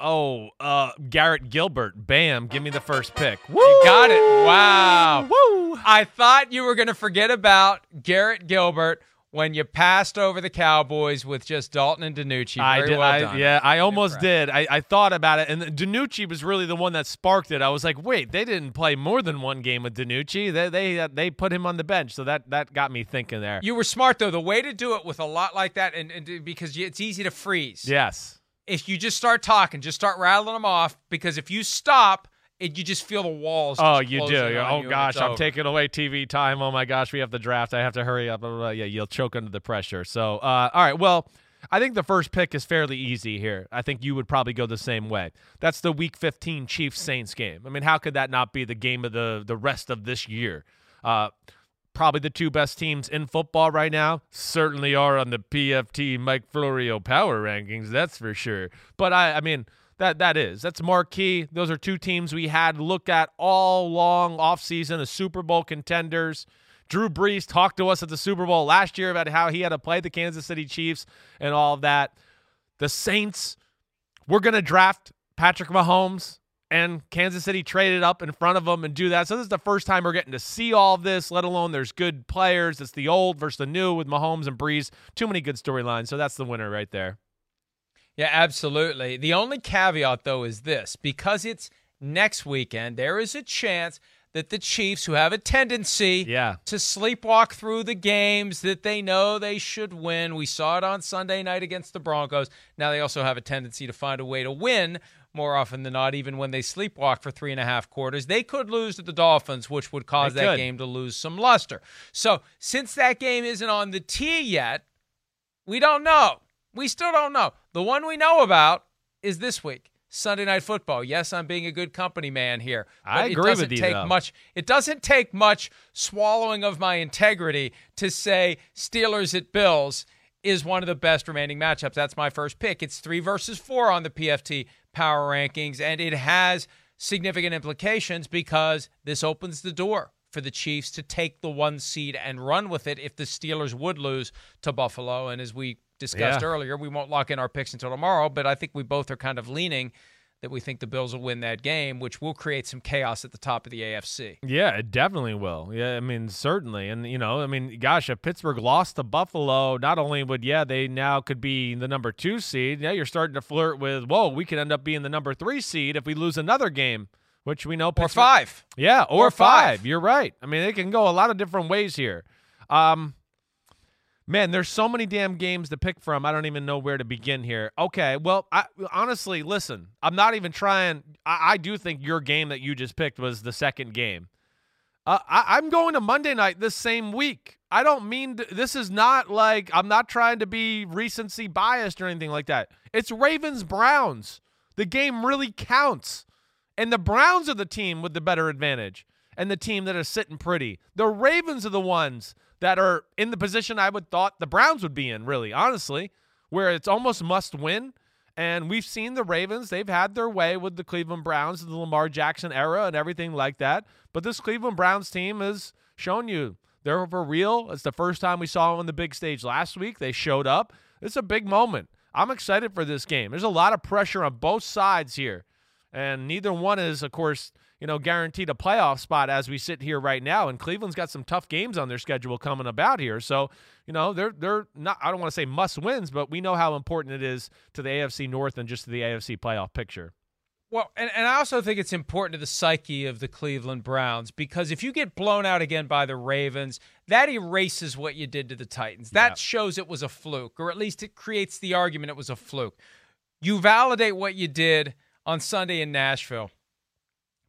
oh uh Garrett Gilbert. Bam, give me the first pick. Woo! You got it. Wow. Woo! I thought you were going to forget about Garrett Gilbert when you passed over the Cowboys with just Dalton and DiNucci. I did. well I, yeah, I almost did. I, I thought about it, and DiNucci was really the one that sparked it. I was like, wait, they didn't play more than one game with DiNucci. They they uh, they put him on the bench, so that that got me thinking there. You were smart though. The way to do it with a lot like that, and, and because it's easy to freeze. yes. If you just start talking, just start rattling them off. Because if you stop, it, you just feel the walls. Oh, you do. oh you gosh, I'm over. taking away TV time. Oh my gosh, we have the draft. I have to hurry up. Blah, blah, blah. Yeah, you'll choke under the pressure. So, uh, all right. Well, I think the first pick is fairly easy here. I think you would probably go the same way. That's the Week 15 Chiefs Saints game. I mean, how could that not be the game of the the rest of this year? Uh, probably the two best teams in football right now. Certainly are on the PFT Mike Florio power rankings, that's for sure. But I, I mean, that that is that's marquee. Those are two teams we had look at all long offseason as Super Bowl contenders. Drew Brees talked to us at the Super Bowl last year about how he had to play the Kansas City Chiefs and all of that. The Saints, we're to draft Patrick Mahomes, and Kansas City traded up in front of them and do that. So this is the first time we're getting to see all this, let alone there's good players. It's the old versus the new with Mahomes and Brees. Too many good storylines. So that's the winner right there. Yeah, absolutely. The only caveat, though, is this because it's next weekend, there is a chance that the Chiefs, who have a tendency Yeah. to sleepwalk through the games that they know they should win, we saw it on Sunday night against the Broncos. Now they also have a tendency to find a way to win more often than not, even when they sleepwalk for three and a half quarters. They could lose to the Dolphins, which would cause They that could. game to lose some luster. So, since that game isn't on the tee yet, we don't know. We still don't know. The one we know about is this week. Sunday night football. Yes, I'm being a good company man here. I agree with doesn't you, Take though. much. It doesn't take much swallowing of my integrity to say Steelers at Bills is one of the best remaining matchups. That's my first pick. It's three versus four on the PFT power rankings, and it has significant implications because this opens the door for the Chiefs to take the one seed and run with it if the Steelers would lose to Buffalo. And as we discussed Yeah. earlier, we won't lock in our picks until tomorrow, but I think we both are kind of leaning that we think the Bills will win that game, which will create some chaos at the top of the AFC. Yeah, it definitely will. Yeah, I mean, certainly. And, you know, I mean, gosh, if Pittsburgh lost to Buffalo, not only would, yeah, they now could be the number two seed, yeah, you're starting to flirt with, whoa, we could end up being the number three seed if we lose another game, which we know Or five. Yeah, or, Or five. five. You're right. I mean, it can go a lot of different ways here. Um, man, there's so many damn games to pick from. I don't even know where to begin here. Okay, well, I, honestly, listen, I'm not even trying. I, I do think your game that you just picked was the second game. Uh, I, I'm going to Monday night this same week. I don't mean to, this is not like I'm not trying to be recency biased or anything like that. It's Ravens Browns. The game really counts. And the Browns are the team with the better advantage and the team that is sitting pretty. The Ravens are the ones that are in the position I would thought the Browns would be in, really, honestly, where it's almost must win. And we've seen the Ravens, they've had their way with the Cleveland Browns in the Lamar Jackson era and everything like that. But this Cleveland Browns team has shown you they're for real. It's the first time we saw them on the big stage last week. They showed up. It's a big moment. I'm excited for this game. There's a lot of pressure on both sides here. And neither one is, of course, you know, guaranteed a playoff spot as we sit here right now. And Cleveland's got some tough games on their schedule coming about here. So, you know, they're they're not I don't want to say must wins, but we know how important it is to the AFC North and just to the AFC playoff picture. Well, and, and I also think it's important to the psyche of the Cleveland Browns because if you get blown out again by the Ravens, that erases what you did to the Titans. That Yeah. shows it was a fluke, or at least it creates the argument it was a fluke. You validate what you did on Sunday in Nashville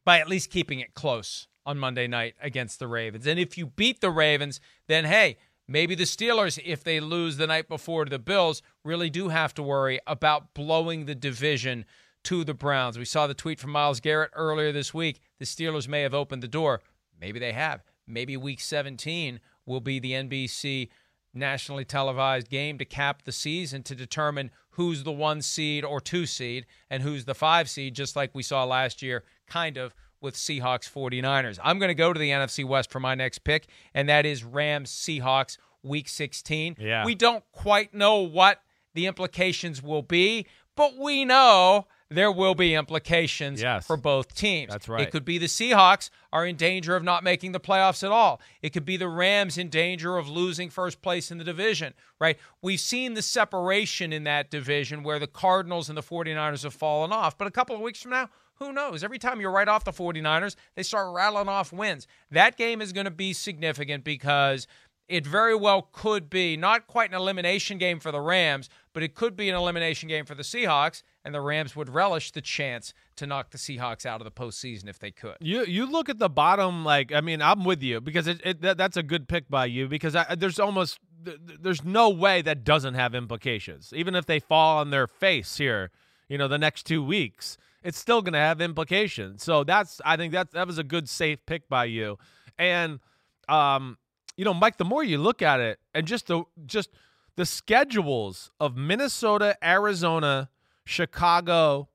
by at least keeping it close on Monday night against the Ravens. And if you beat the Ravens, then hey, maybe the Steelers, if they lose the night before to the Bills, really do have to worry about blowing the division to the Browns. We saw the tweet from Myles Garrett earlier this week. The Steelers may have opened the door. Maybe they have. Maybe week 17 will be the NBC nationally televised game to cap the season to determine who's the one seed or two seed and who's the five seed, just like we saw last year, kind of with Seahawks 49ers. I'm going to go to the NFC West for my next pick, and that is Rams Seahawks week 16. Yeah. We don't quite know what the implications will be, but we know there will be implications Yes. for both teams. That's right. It could be the Seahawks are in danger of not making the playoffs at all. It could be the Rams in danger of losing first place in the division, right? We've seen the separation in that division where the Cardinals and the 49ers have fallen off. But a couple of weeks from now, who knows? Every time you're write off the 49ers, they start rattling off wins. That game is going to be significant because it very well could be not quite an elimination game for the Rams, but it could be an elimination game for the Seahawks, and the Rams would relish the chance to knock the Seahawks out of the postseason if they could. You you look at the bottom like I mean I'm with you because it, it that, that's a good pick by you because I, there's almost th- th- there's no way that doesn't have implications even if they fall on their face here you know the next two weeks it's still going to have implications so that's I think that that was a good safe pick by you and um you know Mike the more you look at it and just the just the schedules of Minnesota Arizona Chicago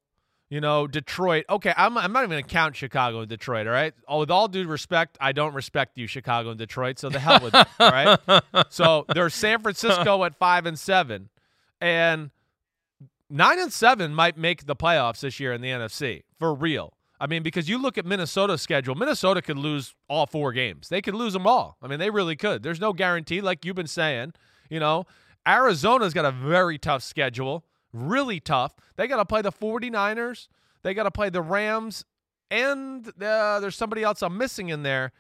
you know, Detroit. Okay, I'm, I'm not even going to count Chicago and Detroit, all right? Oh, with all due respect, I don't respect you, Chicago and Detroit, so the hell with it, all right? So there's San Francisco at 5 and 7. And 9 and 7 might make the playoffs this year in the NFC, for real. I mean, because you look at Minnesota's schedule, Minnesota could lose all four games. They could lose them all. I mean, they really could. There's no guarantee, like you've been saying. You know, Arizona's got a very tough schedule really tough. They got to play the 49ers. They got to play the Rams. And uh, there's somebody else I'm missing in there.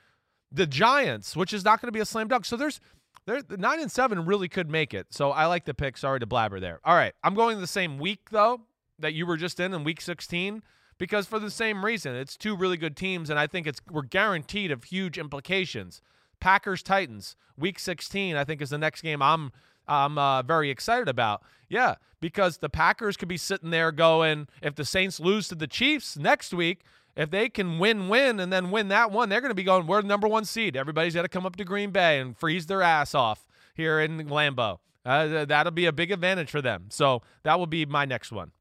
The Giants, which is not going to be a slam dunk. So there's there the 9 and 7 really could make it. So I like the pick. Sorry to blabber there. All right. I'm going the same week though that you were just in in week 16 because for the same reason. It's two really good teams and I think it's we're guaranteed of huge implications. Packers Titans week 16 I think is the next game I'm I'm uh, very excited about. Yeah, because the Packers could be sitting there going, if the Saints lose to the Chiefs next week, if they can win, win, and then win that one, they're going to be going, we're the number one seed. Everybody's got to come up to Green Bay and freeze their ass off here in Lambeau. Uh, that'll be a big advantage for them. So that will be my next one.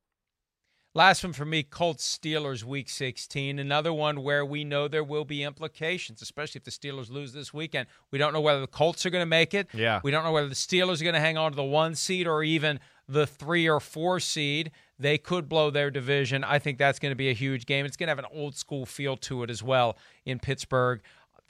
Last one for me Colts Steelers week 16. Another one where we know there will be implications, especially if the Steelers lose this weekend. We don't know whether the Colts are going to make it. Yeah. We don't know whether the Steelers are going to hang on to the one seed or even the three or four seed. They could blow their division. I think that's going to be a huge game. It's going to have an old school feel to it as well in Pittsburgh.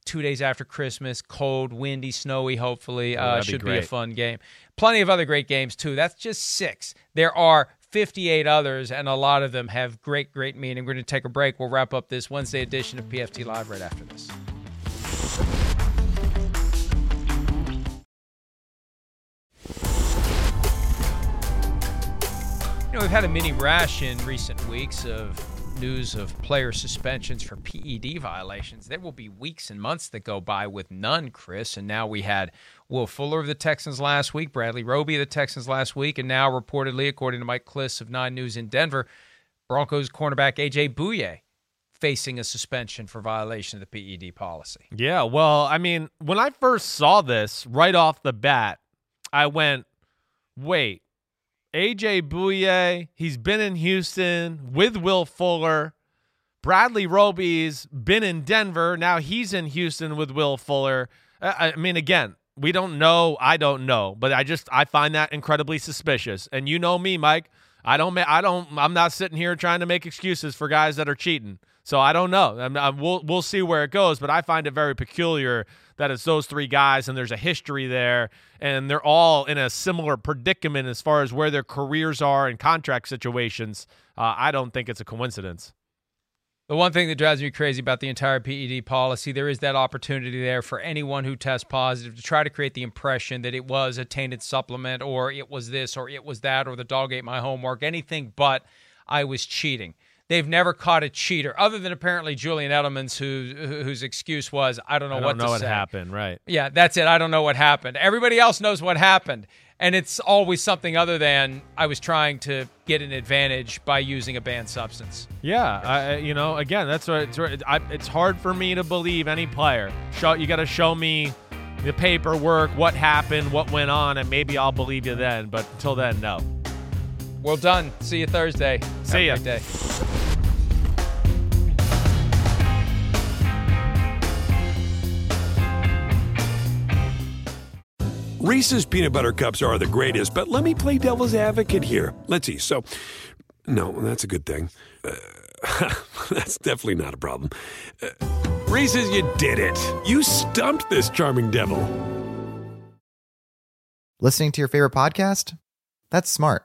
Two days after Christmas, cold, windy, snowy, hopefully. Oh, uh, that'd be should be, a fun game. Plenty of other great games, too. That's just six. There are 58 others, and a lot of them have great, great meaning. We're going to take a break. We'll wrap up this Wednesday edition of PFT Live right after this. We've had a mini rash in recent weeks of news of player suspensions for PED violations. There will be weeks and months that go by with none, Chris. And now we had Will Fuller of the Texans last week, Bradley Roby of the Texans last week, and now reportedly, according to Mike Klis of Nine News in Denver, Broncos cornerback AJ Bouye facing a suspension for violation of the PED policy. Yeah, well, I mean, when I first saw this right off the bat, I went, wait, AJ Bouye, he's been in Houston with Will Fuller. Bradley Roby's been in Denver. Now he's in Houston with Will Fuller. I mean, again, we don't know. I don't know, but I just I find that incredibly suspicious. And you know me, Mike. I don't. I don't. I'm not sitting here trying to make excuses for guys that are cheating. So I don't know. I'm, I'm, we'll we'll see where it goes. But I find it very peculiar that it's those three guys and there's a history there, and they're all in a similar predicament as far as where their careers are and contract situations. Uh, I don't think it's a coincidence. The one thing that drives me crazy about the entire PED policy, there is that opportunity there for anyone who tests positive to try to create the impression that it was a tainted supplement or it was this or it was that or the dog ate my homework, anything but I was cheating. They've never caught a cheater, other than apparently Julian Edelman's, who, whose excuse was, "I don't know I what don't know to what say." happened. Right. Yeah, that's it. I don't know what happened. Everybody else knows what happened. And it's always something other than I was trying to get an advantage by using a banned substance. Yeah, I, you know, again, that's what it's, I, it's hard for me to believe any player. Show you got to show me the paperwork, what happened, what went on, and maybe I'll believe you then. But until then, no. Well done. See you Thursday. See Have a ya. day. Reese's peanut butter cups are the greatest, but let me play devil's advocate here. Let's see. So, no, that's a good thing. Uh, that's definitely not a problem. Uh, Reese's, you did it. You stumped this charming devil. Listening to your favorite podcast? That's smart.